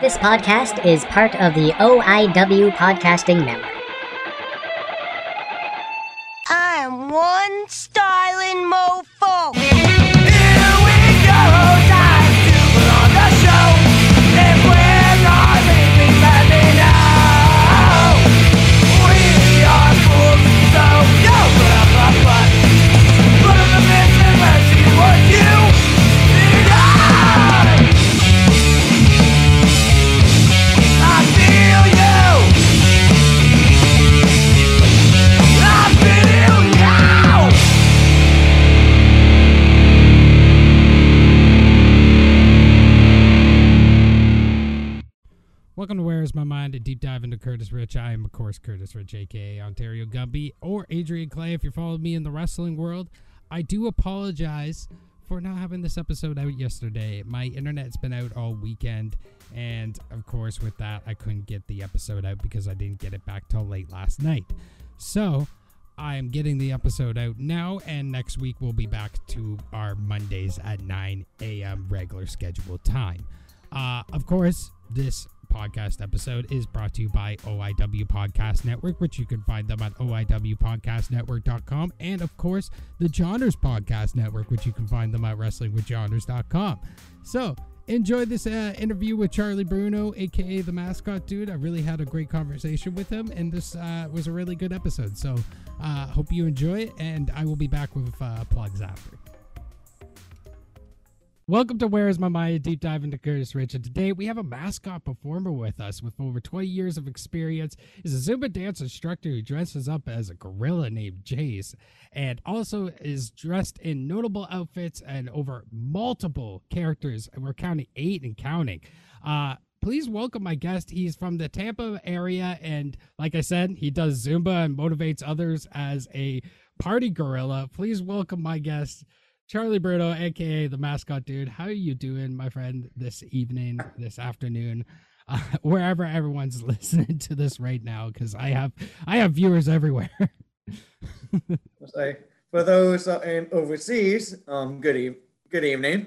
This podcast is part of the OIW Podcasting Network. I'm one styling mofo. Welcome to Where Is My Mind, a deep dive into Curtis Rich. I am, of course, Curtis Rich, aka Ontario Gumby, or Adrian Clay if you're following me in the wrestling world. I do apologize for not having this episode out yesterday. My internet's been out all weekend, and of course, with that, I couldn't get the episode out because I didn't get it back till late last night. So, I'm getting the episode out now, and next week we'll be back to our Mondays at 9 a.m. regular scheduled time. Uh, of course, this podcast episode is brought to you by OIW Podcast Network, which you can find them at OIWPodcastNetwork.com, and of course, the Johners Podcast Network, which you can find them at WrestlingWithJohners.com. So, enjoy this uh, interview with Charlie Bruno, aka the mascot dude. I really had a great conversation with him, and this uh, was a really good episode. So, uh, hope you enjoy it, and I will be back with uh, plugs after. Welcome to Where Is My Mind, a deep dive into Curtis Rich. And today we have a mascot performer with us with over 20 years of experience. He's a Zumba dance instructor who dresses up as a gorilla named Jace and also is dressed in notable outfits and over multiple characters. And we're counting eight and counting. Uh, please welcome my guest. He's from the Tampa area. And like I said, he does Zumba and motivates others as a party gorilla. Please welcome my guest. Charlie Bruno, aka the mascot dude. How are you doing, my friend, this evening, this afternoon, uh, wherever everyone's listening to this right now? Because I have I have viewers everywhere. So for those in overseas, um, good e- good evening.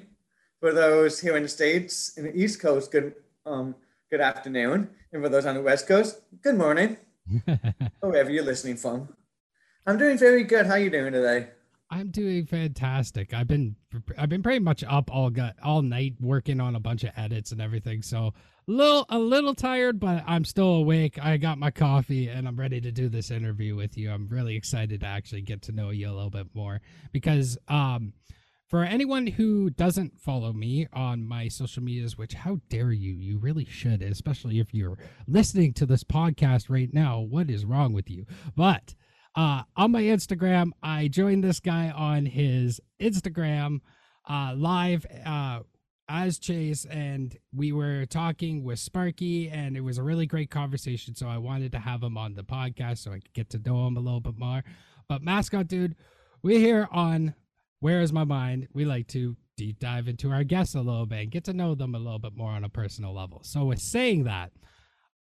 For those here in the states in the East Coast, good um, good afternoon. And for those on the West Coast, good morning. Wherever you're listening from, I'm doing very good. How are you doing today? I'm doing fantastic. I've been I've been pretty much up all got all night working on a bunch of edits and everything. So a little a little tired, but I'm still awake. I got my coffee and I'm ready to do this interview with you. I'm really excited to actually get to know you a little bit more because um for anyone who doesn't follow me on my social medias, which how dare you? You really should, especially if you're listening to this podcast right now. What is wrong with you? But uh, on my Instagram, I joined this guy on his Instagram uh, live uh, as Chase, and we were talking with Sparky, and it was a really great conversation. So I wanted to have him on the podcast so I could get to know him a little bit more. But mascot dude, we're here on Where Is My Mind. We like to deep dive into our guests a little bit and get to know them a little bit more on a personal level. So with saying that,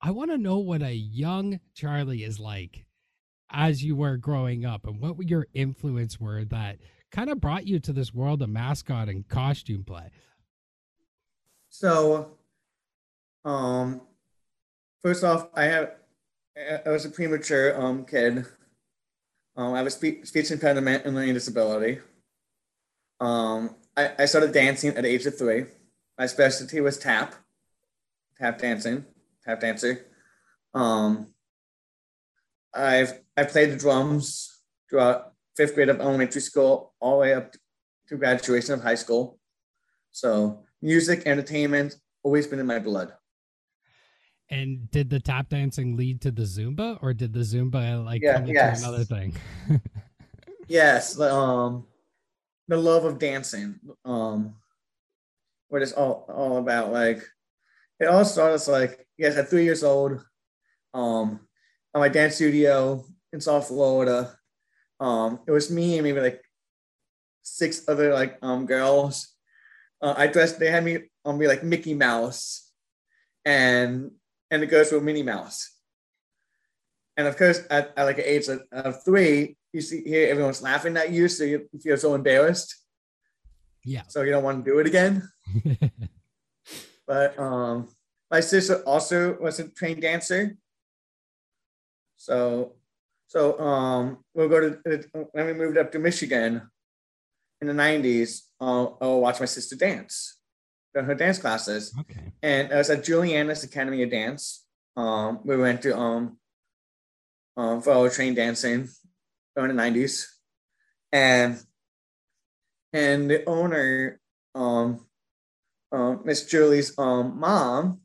I want to know what a young Charlie is like as you were growing up and what your influence were that kind of brought you to this world of mascot and costume play. So, um, first off, I have I was a premature um kid. Um, I have a spe- speech impediment and learning disability. Um, I, I started dancing at age of three. My specialty was tap, tap dancing, tap dancer. Um, I've I played the drums throughout fifth grade of elementary school, all the way up to graduation of high school. So music, entertainment, always been in my blood. And did the tap dancing lead to the Zumba or did the Zumba like Yeah, come into yes. another thing? Yes, the, um, the love of dancing. Um, what it's all all about. Like, it all started like yes, at three years old. Um, at my dance studio in South Florida. Um, it was me and maybe like six other like um girls. Uh, I dressed. They had me on me like Mickey Mouse, and and the girls were Minnie Mouse. And of course, at, at like an age of, of three, you see here everyone's laughing at you, so you feel so embarrassed. yeah. So you don't want to do it again. But um, my sister also was a trained dancer. So, so um, we'll go to when we moved up to Michigan in the '90s. I'll, I'll watch my sister dance, her dance classes, Okay. and I was at Juliana's Academy of Dance. Um, we went to um, um for our train dancing during the '90s, and and the owner, um, um, Miss Julie's um mom,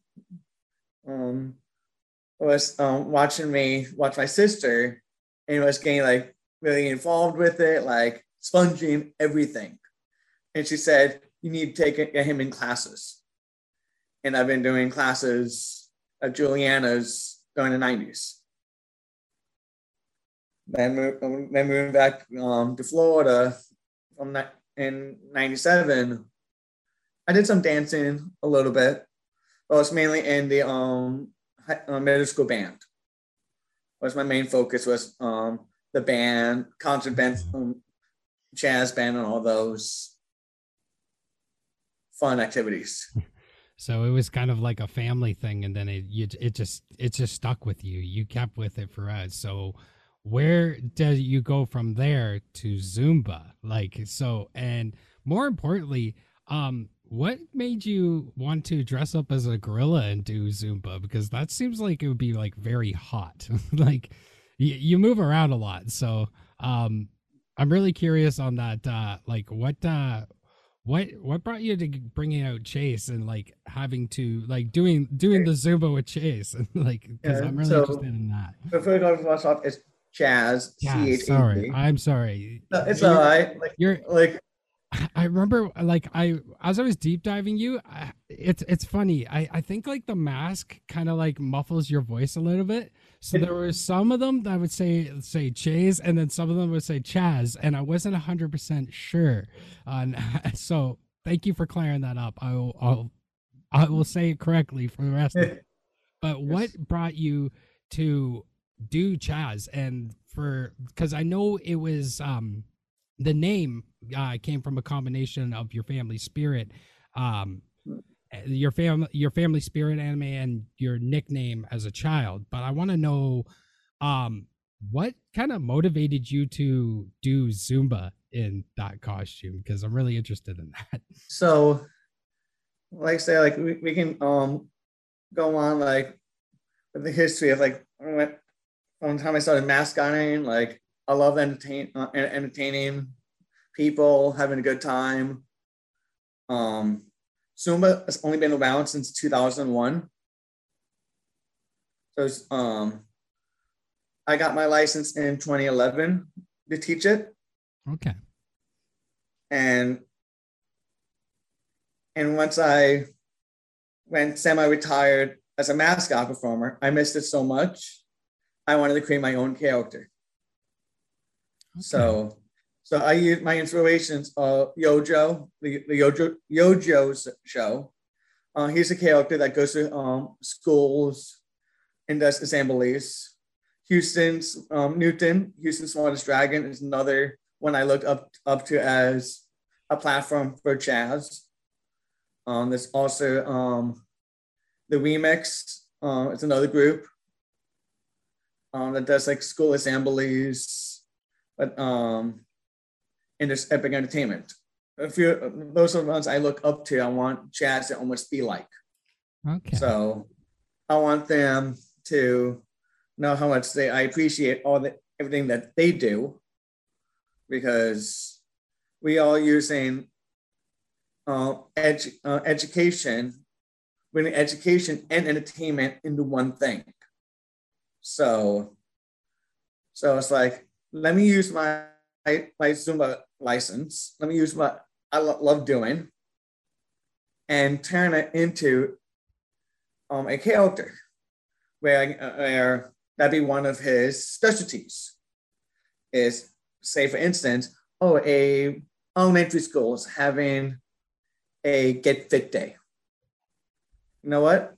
um, was um watching me watch my sister, and was getting like really involved with it, like sponging everything, and she said you need to take him in classes, and I've been doing classes at Juliana's during the '90s. Then then moving back um, to Florida from ni- in '97. I did some dancing a little bit, but it was mainly in the um, uh, middle school band. Was my main focus was um, the band, concert band, um, jazz band, and all those fun activities. So it was kind of like a family thing, and then it you, it just it just stuck with you. You kept with it for us. So where did you go from there to Zumba? Like so, and more importantly, um, what made you want to dress up as a gorilla and do Zumba? Because that seems like it would be like very hot. like you, you move around a lot, so um, I'm really curious on that. Uh, like what uh, what what brought you to bringing out Chase and like having to like doing doing the Zumba with Chase and like because Yeah, I'm really so- interested in that. Before I go to off, it's Chaz. Yeah, C H A sorry, I'm sorry. No, It's You're- all right. Like, You're like I remember like I as I was deep diving you, I, it's it's funny. I I think like the mask kind of like muffles your voice a little bit. So there were some of them that would say say Chase, and then some of them would say Chaz, and I wasn't hundred percent sure. On so thank you for clearing that up. I will I'll, I will say it correctly for the rest of it. But what brought you to do Chaz and for because I know it was um the name uh, came from a combination of your family spirit, um, your family your family spirit anime and your nickname as a child. But I want to know, um, what kind of motivated you to do Zumba in that costume? Because I'm really interested in that. so like I say like we, we can um go on like the history of like when from the time I started mask mascotting like I love entertain uh, entertaining people having a good time um Zumba has only been around since 2001 so um I got my license in 2011 to teach it Okay. and and once I went semi-retired as a mascot performer, I missed it so much. I wanted to create my own character. So, so I use my inspirations. Uh, Yojo, the, the Yojo Yojo's show. Uh, he's a character that goes to um, schools and does assemblies. Houston's um, Newton, Houston's Smartest Dragon is another one I looked up up to as a platform for Chaz. Um, there's also um, the Remix. Uh, it's another group um, that does like school assemblies, but um, and there's Epic Entertainment. A few those are the ones I look up to. I want Chaz to almost be like. Okay. So I want them to know how much they I appreciate all the everything that they do because we all using uh, edu- uh, education, bringing education and entertainment into one thing. So, so it's like, let me use my my Zumba license. Let me use what I lo- love doing, and turn it into um, a character where, uh, where that'd be one of his specialties. Is say, for instance, oh, a elementary school is having a get fit day. You know what?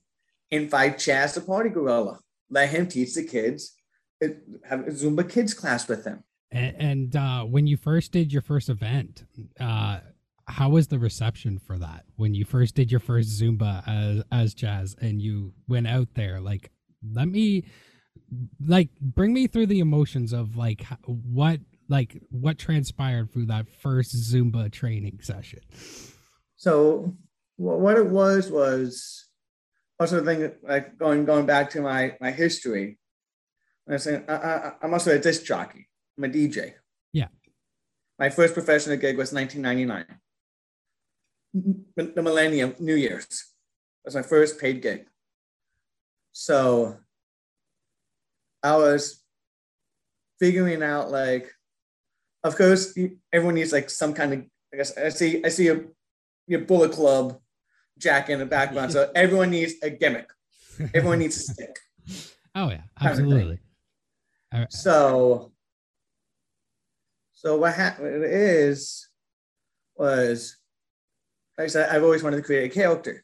Invite Chaz the party gorilla. Let him teach the kids. Have a Zumba kids class with them. And, and uh, when you first did your first event, uh, how was the reception for that when you first did your first Zumba as as Chaz and you went out there? Like, let me like bring me through the emotions of like what like what transpired through that first Zumba training session. So what it was was also the thing like going going back to my my history. I was saying I, I, I'm also a disc jockey. I'm a DJ. Yeah. My first professional gig was 1999. The Millennium New Year's was my first paid gig. So I was figuring out like, of course, everyone needs like some kind of. I guess I see I see a your Bullet Club jack in the background. So everyone needs a gimmick. Everyone needs a stick. Oh yeah, absolutely. Uh, So, so what happened is, was, like I said, I've always wanted to create a character.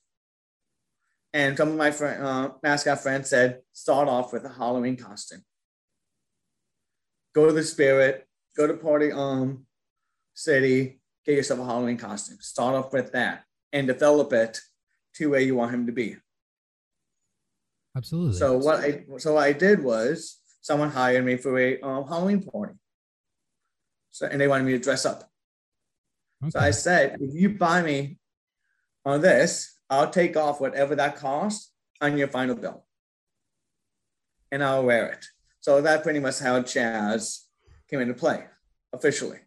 And some of my friend, uh, mascot friends said, start off with a Halloween costume. Go to the spirit, go to party um city, get yourself a Halloween costume. Start off with that and develop it to where you want him to be. absolutely. So what I so what I did was someone hired me for a um, Halloween party. So and they wanted me to dress up. So I said, if you buy me on this, I'll take off whatever that costs on your final bill. And I'll wear it. So that pretty much how Chaz came into play officially.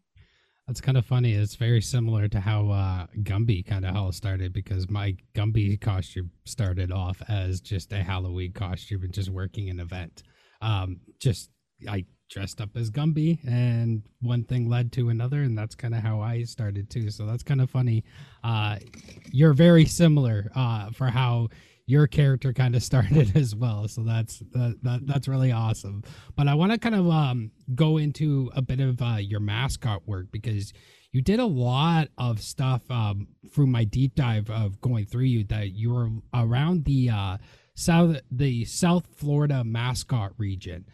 That's kind of funny. It's very similar to how uh, Gumby kind of all started because my Gumby costume started off as just a Halloween costume and just working an event. Um, just I dressed up as Gumby, and one thing led to another, and that's kind of how I started too. So that's kind of funny. Uh, you're very similar uh, for how your character kind of started as well. So that's that, that that's really awesome. But I want to kind of um, go into a bit of uh, your mascot work because you did a lot of stuff um, through my deep dive of going through you that you were around the uh, south the South Florida mascot region.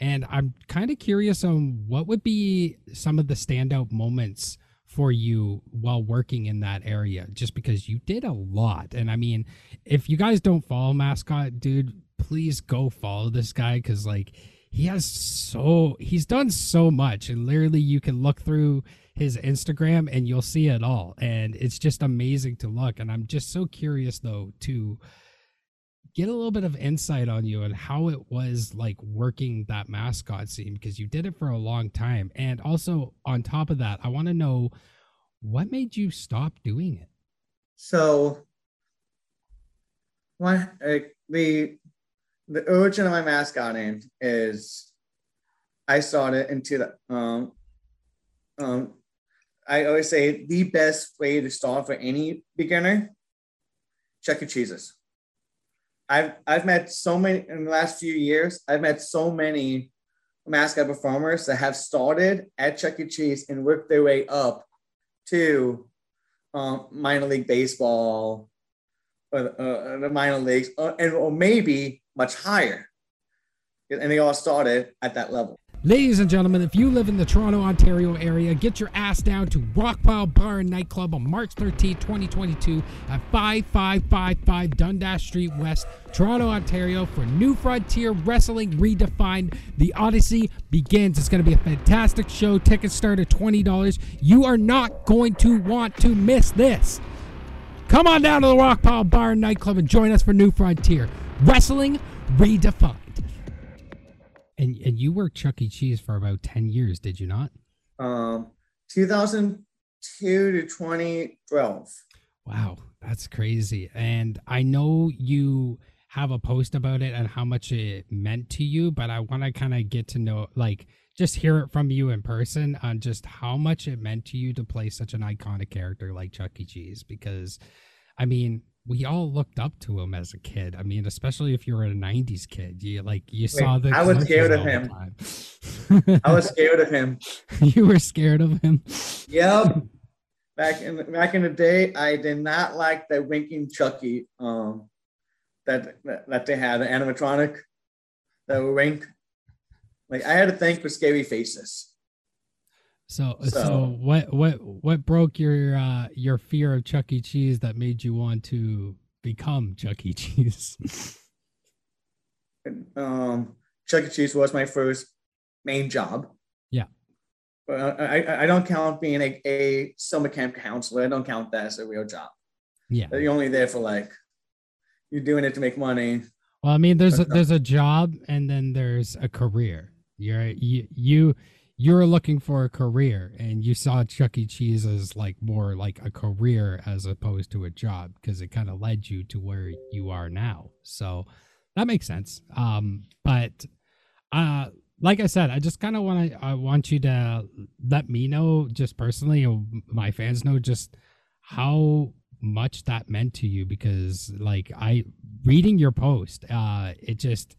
And I'm kind of curious on what would be some of the standout moments for you while working in that area, just because you did a lot. And I mean, if you guys don't follow Mascot, dude, please go follow this guy because, like, he has so, he's done so much. And literally, you can look through his Instagram and you'll see it all. And it's just amazing to look. And I'm just so curious, though, to get a little bit of insight on you and how it was like working that mascot scene because you did it for a long time. And also, on top of that, I want to know what made you stop doing it. So one like the the origin of my mascot name is I started into the um um I always say the best way to start for any beginner, check your Cheese's. I've I've met so many in the last few years, I've met so many mascot performers that have started at Chuck E. Cheese and worked their way up to um, minor league baseball, or uh, the minor leagues, uh, and or maybe much higher. And they all started at that level. Ladies and gentlemen, if you live in the Toronto, Ontario area, get your ass down to Rockpile Bar and Nightclub on March 13, 2022 at 5555 Dundas Street West, Toronto, Ontario for New Frontier Wrestling Redefined. The Odyssey begins. It's going to be a fantastic show. Tickets start at $20. You are not going to want to miss this. Come on down to the Rockpile Bar and Nightclub and join us for New Frontier Wrestling Redefined. And and you worked Chuck E. Cheese for about ten years, did you not? Um, 2002 to 2012. Wow, that's crazy. And I know you have a post about it and how much it meant to you, but I want to kind of get to know, like, just hear it from you in person on just how much it meant to you to play such an iconic character like Chuck E. Cheese. Because, I mean, we all looked up to him as a kid. I mean, especially if you were a '90s kid, you like you saw the. I was scared of him. I was scared of him. you were scared of him. Yep. Back in back in the day, I did not like the winking Chucky um that that, that they had, the animatronic, the wink. Like I had to think for scary faces. So, so, So- what what what broke your uh your fear of Chuck E. Cheese that made you want to become Chuck E. Cheese? Um, Chuck E. Cheese was my first main job. Yeah. But I, I, I don't count being a, a summer camp counselor. I don't count that as a real job. yeah. You're only there for like, you're doing it to make money. Well, I mean, there's a, there's a job and then there's a career. You're you you you're looking for a career, and you saw Chuck E. Cheese as like more like a career as opposed to a job because it kind of led you to where you are now. So that makes sense. Um, but uh, like I said, I just kind of want to I want you to let me know just personally, my fans know just how much that meant to you because like I reading your post, uh, it just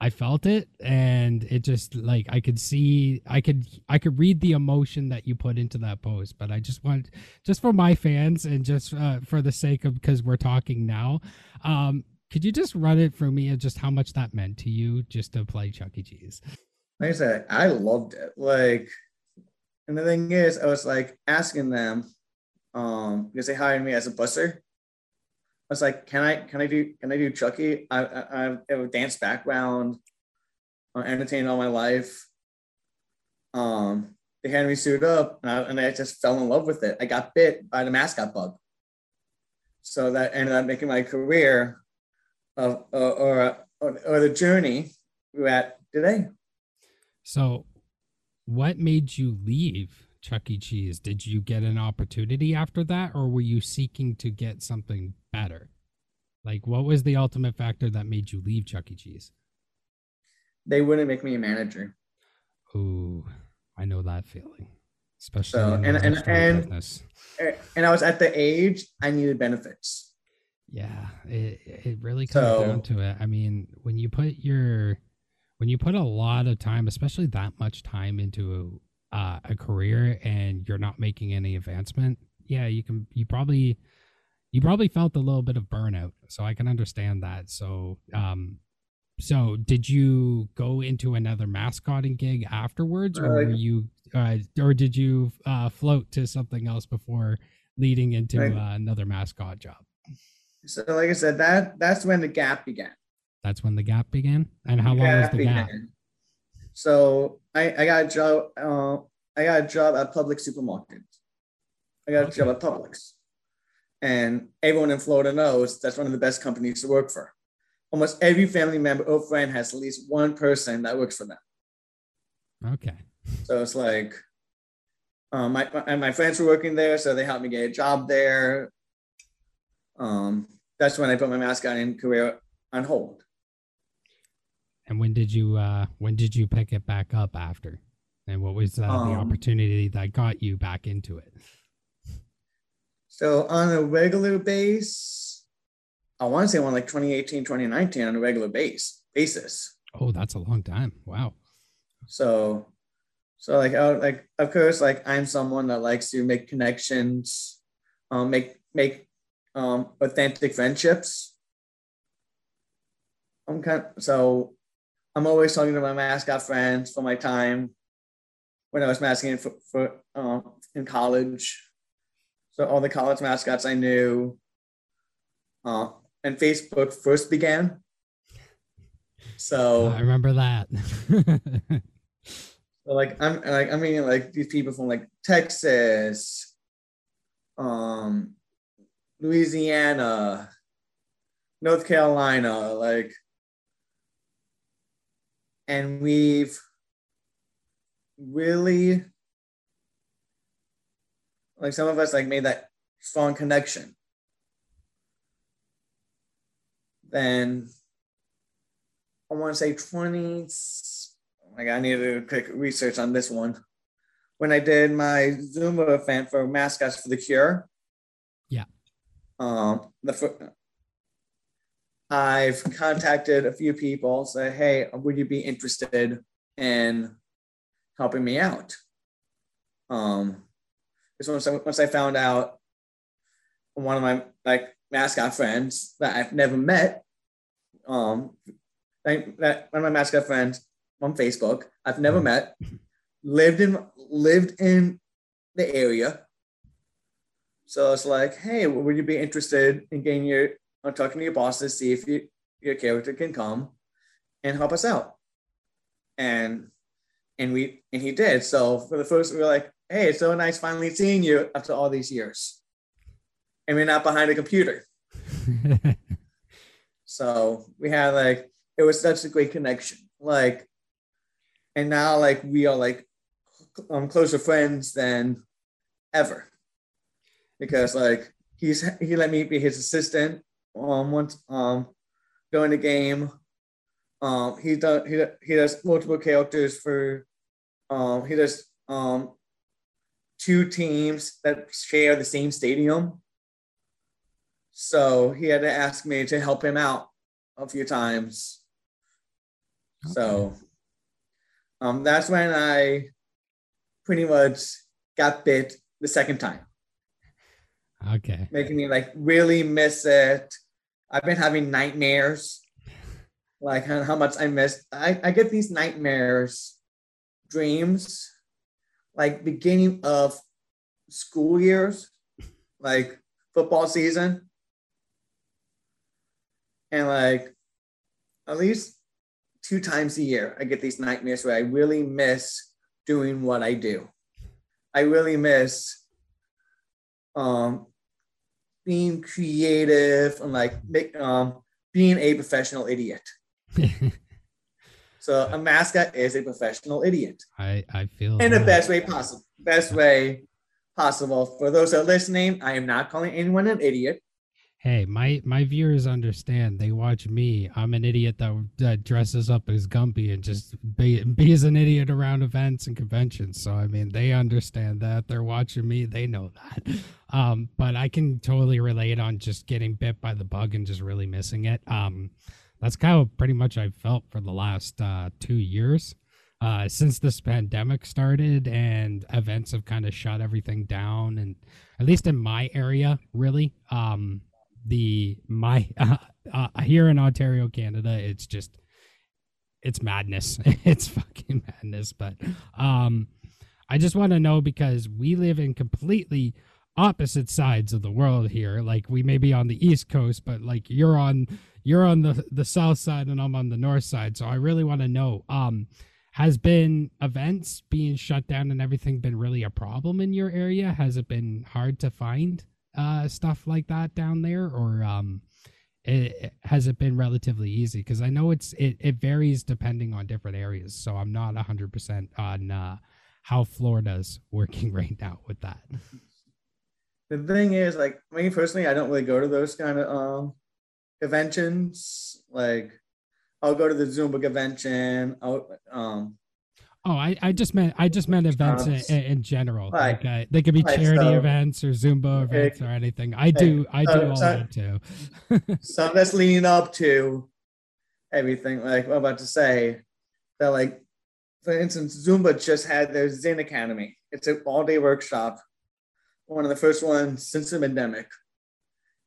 I felt it and it just like I could see I could I could read the emotion that you put into that post but I just want just for my fans and just uh, for the sake of because we're talking now um could you just run it for me of just how much that meant to you just to play Chuck E. Cheese Like I said, I loved it. Like, and the thing is, I was like asking them, um, because they hired me as a busser. I was like, can I can I do can I do Chucky? I I, I have a dance background, I'm entertained all my life. Um, they had me suit up, and I, and I just fell in love with it. I got bit by the mascot bug, so that ended up making my career, of or or, or, or the journey we're at today. so what made you leave Chuck E. Cheese did you get an opportunity after that or were you seeking to get something better like what was the ultimate factor that made you leave Chuck E. Cheese They wouldn't make me a manager. Ooh, I know that feeling, especially So, and- and- and- business. and I was at the age I needed benefits. Yeah, it it really comes So- down to it. I mean, when you put your when you put a lot of time, especially that much time into a, uh, a career, and you're not making any advancement, yeah, you can you probably you probably felt a little bit of burnout. So I can understand that. So um. So, did you go into another mascotting gig afterwards, or Uh, were you, uh, or did you uh, float to something else before leading into Right. uh, another mascot job? So, like I said, that that's when the gap began. That's when the gap began. And how long was the gap? So I, I got a job. Uh, I got a job at Publix supermarket. I got a job at Publix, and everyone in Florida knows that's one of the best companies to work for. Almost every family member or friend has at least one person that works for them. Okay. So it's like, um, my, my and my friends were working there, so they helped me get a job there. Um, that's when I put my mascotting career on hold. And when did you uh when did you pick it back up after? And what was uh, the Um, opportunity that got you back into it? So on a regular base, I want to say one like 2018, 2019 on a regular base basis. Oh, that's a long time. Wow. So, so like, I, like of course, like I'm someone that likes to make connections, um, make make um, authentic friendships. I'm kind of, so I'm always talking to my mascot friends from my time when I was mascoting for, for um, in college. So all the college mascots I knew, uh, and Facebook first began. So I remember that. So, like I'm like I mean like these people from like Texas, um, Louisiana, North Carolina, like, and we've really like some of us like made that strong connection. Then I want to say 20 like I need to do quick research on this one. When I did my Zumba event for mascots for the cure. Yeah. Um the I've contacted a few people, say, hey, would you be interested in helping me out? Um because once I, once I found out one of my like mascot friends that I've never met, um, like, that one of my mascot friends on Facebook I've never met lived in lived in the area. So it's like, hey, would you be interested in getting your on talking to your boss to see if you, your character can come and help us out? And and we and he did. So for the first, we were like, hey, it's so nice finally seeing you after all these years. And we're not behind a computer. So we had like it was such a great connection. Like, and now like we are like um closer friends than ever. Because like he's he let me be his assistant um once um during the game. Um he does he, he does multiple characters for um he does um two teams that share the same stadium. So he had to ask me to help him out a few times. So um, that's when I pretty much got bit the second time, okay. making me like really miss it. I've been having nightmares, like how how much I miss. I, I get these nightmares, dreams, like beginning of school years, like football season. And like at least two times a year, I get these nightmares where I really miss doing what I do. I really miss um, being creative and like make, um, being a professional idiot. So a mascot is a professional idiot I I feel in the best way possible. Best way possible. For those that are listening, I am not calling anyone an idiot. Hey, my my viewers understand. They watch me. I'm an idiot that, that dresses up as Gumby and just be be as an idiot around events and conventions. So I mean, they understand that. They're watching me. They know that. Um, but I can totally relate on just getting bit by the bug and just really missing it. Um, that's kind of pretty much I've felt for the last uh, two years. Uh, since this pandemic started and events have kind of shut everything down and at least in my area really um the my uh, uh, here in Ontario, Canada, it's just it's madness. it's fucking madness. But um, I just want to know because we live in completely opposite sides of the world here. Like we may be on the east coast, but like you're on you're on the the south side and I'm on the north side. So I really want to know. Um, has been events being shut down and everything been really a problem in your area? Has it been hard to find uh, stuff like that down there, or um, it, has it been relatively easy? Because I know it's it, it varies depending on different areas, so I'm not hundred percent on uh, how Florida's working right now with that. The thing is, like me personally, I don't really go to those kind of um conventions. Like I'll go to the Zumba convention. I'll um Oh, I, I just meant I just meant events in, in general. Right. Like uh, they could be Right, charity so- events or Zumba events or anything. I do I do so- all so- that too. some that's leading up to everything. Like I'm about to say that, like for instance, Zumba just had their ZIN Academy. It's an all-day workshop, one of the first ones since the pandemic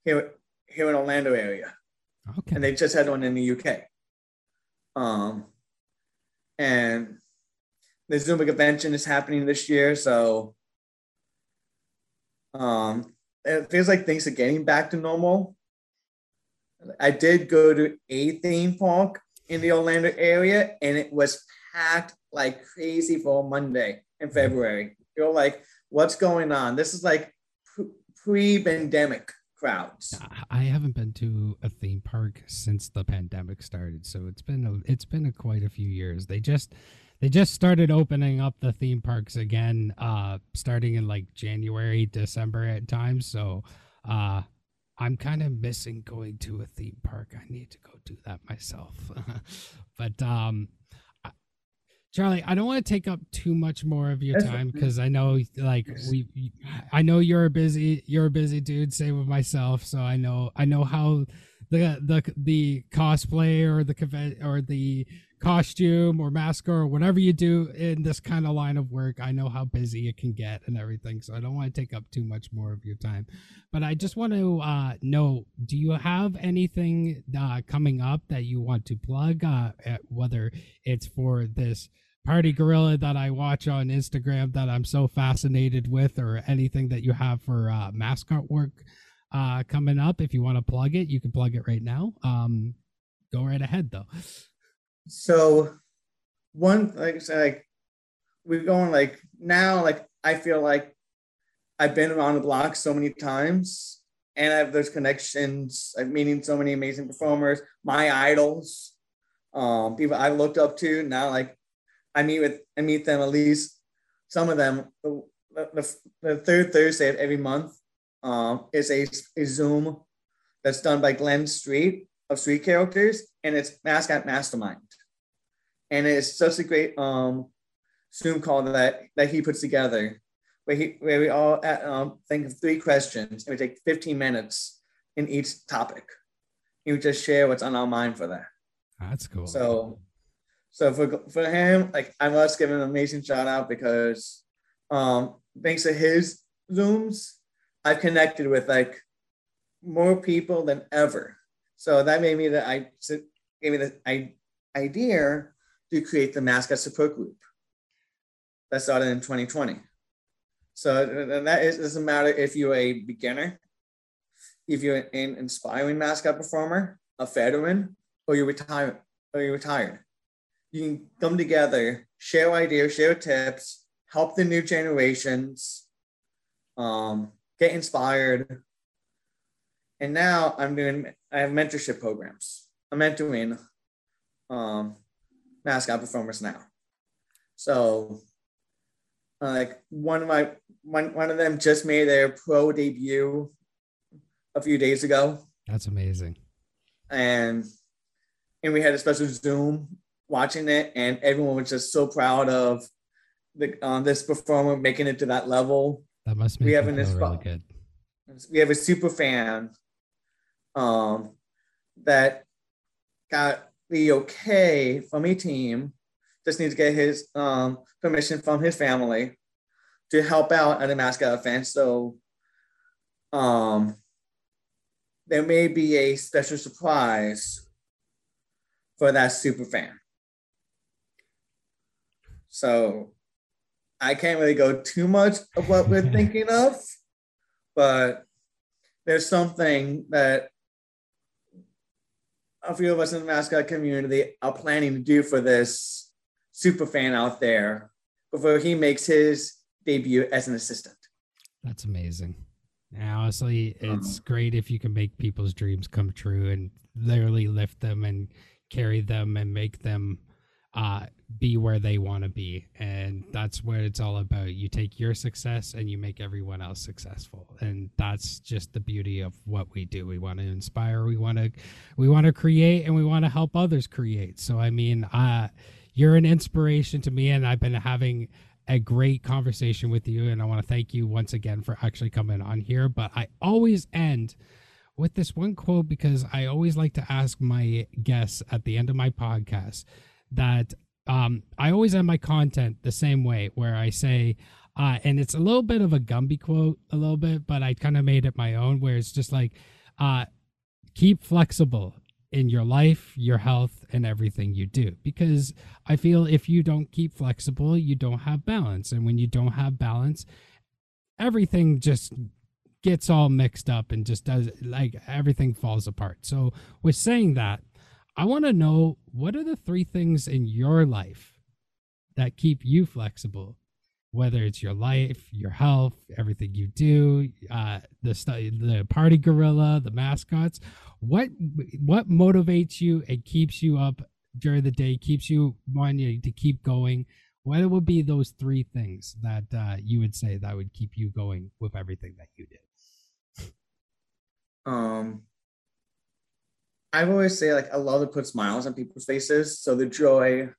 here here in Orlando area, okay. and they just had one in the UK. Um, and the Zumba convention is happening this year, so um, it feels like things are getting back to normal. I did go to a theme park in the Orlando area, and it was packed like crazy for Monday in February. You're like, what's going on? This is like pre pandemic crowds. I haven't been to a theme park since the pandemic started, so it's been a, it's been a quite a few years. They just they just started opening up the theme parks again, uh, starting in like January, December at times. So, uh, I'm kind of missing going to a theme park. I need to go do that myself. but um, Charlie, I don't want to take up too much more of your time because I know, like, we, I know you're a busy, you're a busy dude. Same with myself, so I know, I know how the the the cosplay or the or the costume or mask or whatever you do in this kind of line of work i know how busy it can get and everything so i don't want to take up too much more of your time but i just want to uh know do you have anything uh coming up that you want to plug uh whether it's for this party gorilla that I watch on Instagram that I'm so fascinated with, or anything that you have for uh, mascot work uh, coming up. If you want to plug it, you can plug it right now. Um, go right ahead though. So one like I said, like we're going like now like I feel like I've been around the block so many times and I have those connections. I've meeting so many amazing performers, my idols, um, people I looked up to. Now like I meet with I meet them at least some of them the, the, the third Thursday of every month um, is a, a Zoom that's done by Glenn Street of Street Characters, and it's Mascot Mastermind. And it's such a great um, Zoom call that that he puts together, where he where we all uh, um, think of three questions, and we take 15 minutes in each topic. And we just share what's on our mind for that. That's cool. So, so for for him, like I must give him an amazing shout out because, um, thanks to his zooms, I've connected with like more people than ever. So that made me that I gave me the I, idea to create the mascot support group. That started in 2020. So that is doesn't matter if you're a beginner, if you're an inspiring mascot performer, a veteran, or you're retired, or you're retired. You can come together, share ideas, share tips, help the new generations, um, get inspired. And now I'm doing, I have mentorship programs. I'm mentoring um, mascot performers now. So, uh, like one of my one one of them just made their pro debut a few days ago, That's amazing. and and we had a special Zoom watching it, and everyone was just so proud of the um, this performer making it to that level. That must be We have in this really good. we have a super fan um, that got the okay from a team. Just needs to get his um, permission from his family to help out at a mascot event. So um, there may be a special surprise for that super fan. So I can't really go too much of what we're thinking of, but there's something that a few of us in the mascot community are planning to do for this super fan out there before he makes his debut as an assistant. That's amazing. And honestly, it's Um, great if you can make people's dreams come true and literally lift them and carry them and make them uh, be where they want to be. And that's what it's all about. You take your success and you make everyone else successful. And that's just the beauty of what we do. We want to inspire, we want to we want to create and we want to help others create. So I mean, uh you're an inspiration to me and I've been having a great conversation with you and I want to thank you once again for actually coming on here, but I always end with this one quote because I always like to ask my guests at the end of my podcast that um, I always end my content the same way, where I say, uh, and it's a little bit of a Gumby quote, a little bit, but I kind of made it my own, where it's just like, uh, keep flexible in your life, your health, and everything you do. Because I feel if you don't keep flexible, you don't have balance. And when you don't have balance, everything just gets all mixed up and just does like everything falls apart. So, with saying that, I want to know what are the three things in your life that keep you flexible, whether it's your life, your health, everything you do, uh, the the party gorilla, the mascots. What what motivates you and keeps you up during the day, keeps you wanting to keep going? What would be those three things that uh, you would say that would keep you going with everything that you did? Um, I always say like I love to put smiles on people's faces. So the joy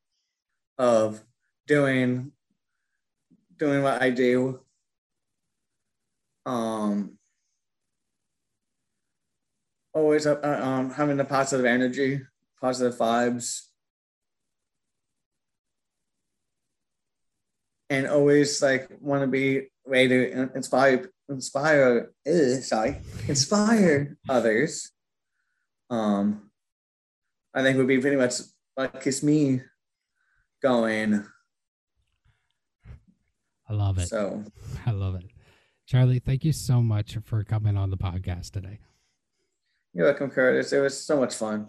of doing doing what I do. Um, always uh, uh, um, having the positive energy, positive vibes, and always like want to be ready to inspire inspire sorry inspire others um i think it would be pretty much like keeps me going I love it. So I love it. Charlie, thank you so much for coming on the podcast today. you're welcome, Curtis. It was so much fun.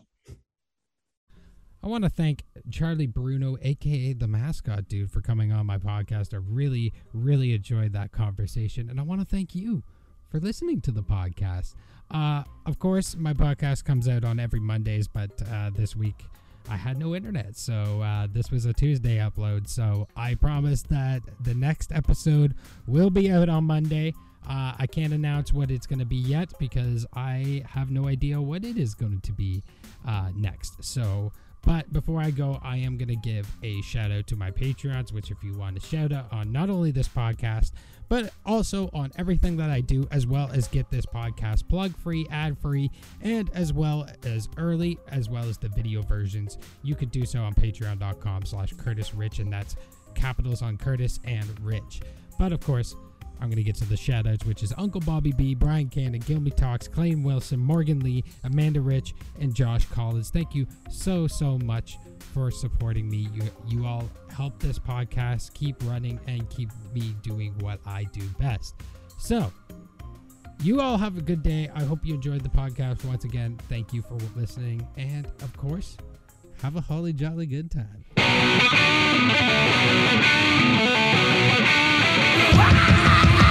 I want to thank Charlie Bruno, aka the mascot dude, for coming on my podcast. I really, really enjoyed that conversation. And I want to thank you for listening to the podcast. Uh, of course, my podcast comes out on every Mondays, but uh, this week I had no internet. So uh, this was a Tuesday upload. So I promise that the next episode will be out on Monday. Uh, I can't announce what it's going to be yet because I have no idea what it is going to be uh, next. So, but before I go, I am going to give a shout out to my Patreons, which, if you want to shout out on not only this podcast, but also on everything that I do, as well as get this podcast plug free, ad free, and as well as early, as well as the video versions, you could do so on patreon.com slash Curtis Rich, and that's capitals on Curtis and Rich. But of course, I'm going to get to the shout outs, which is Uncle Bobby B, Brian Cannon, Guilmy Talks, Clayton Wilson, Morgan Leigh, Amanda Rich, and Josh Collins. Thank you so, so much for supporting me. You, you all help this podcast keep running and keep me doing what I do best. So, you all have a good day. I hope you enjoyed the podcast. Once again, thank you for listening. And of course, have a holly jolly good time. Ah!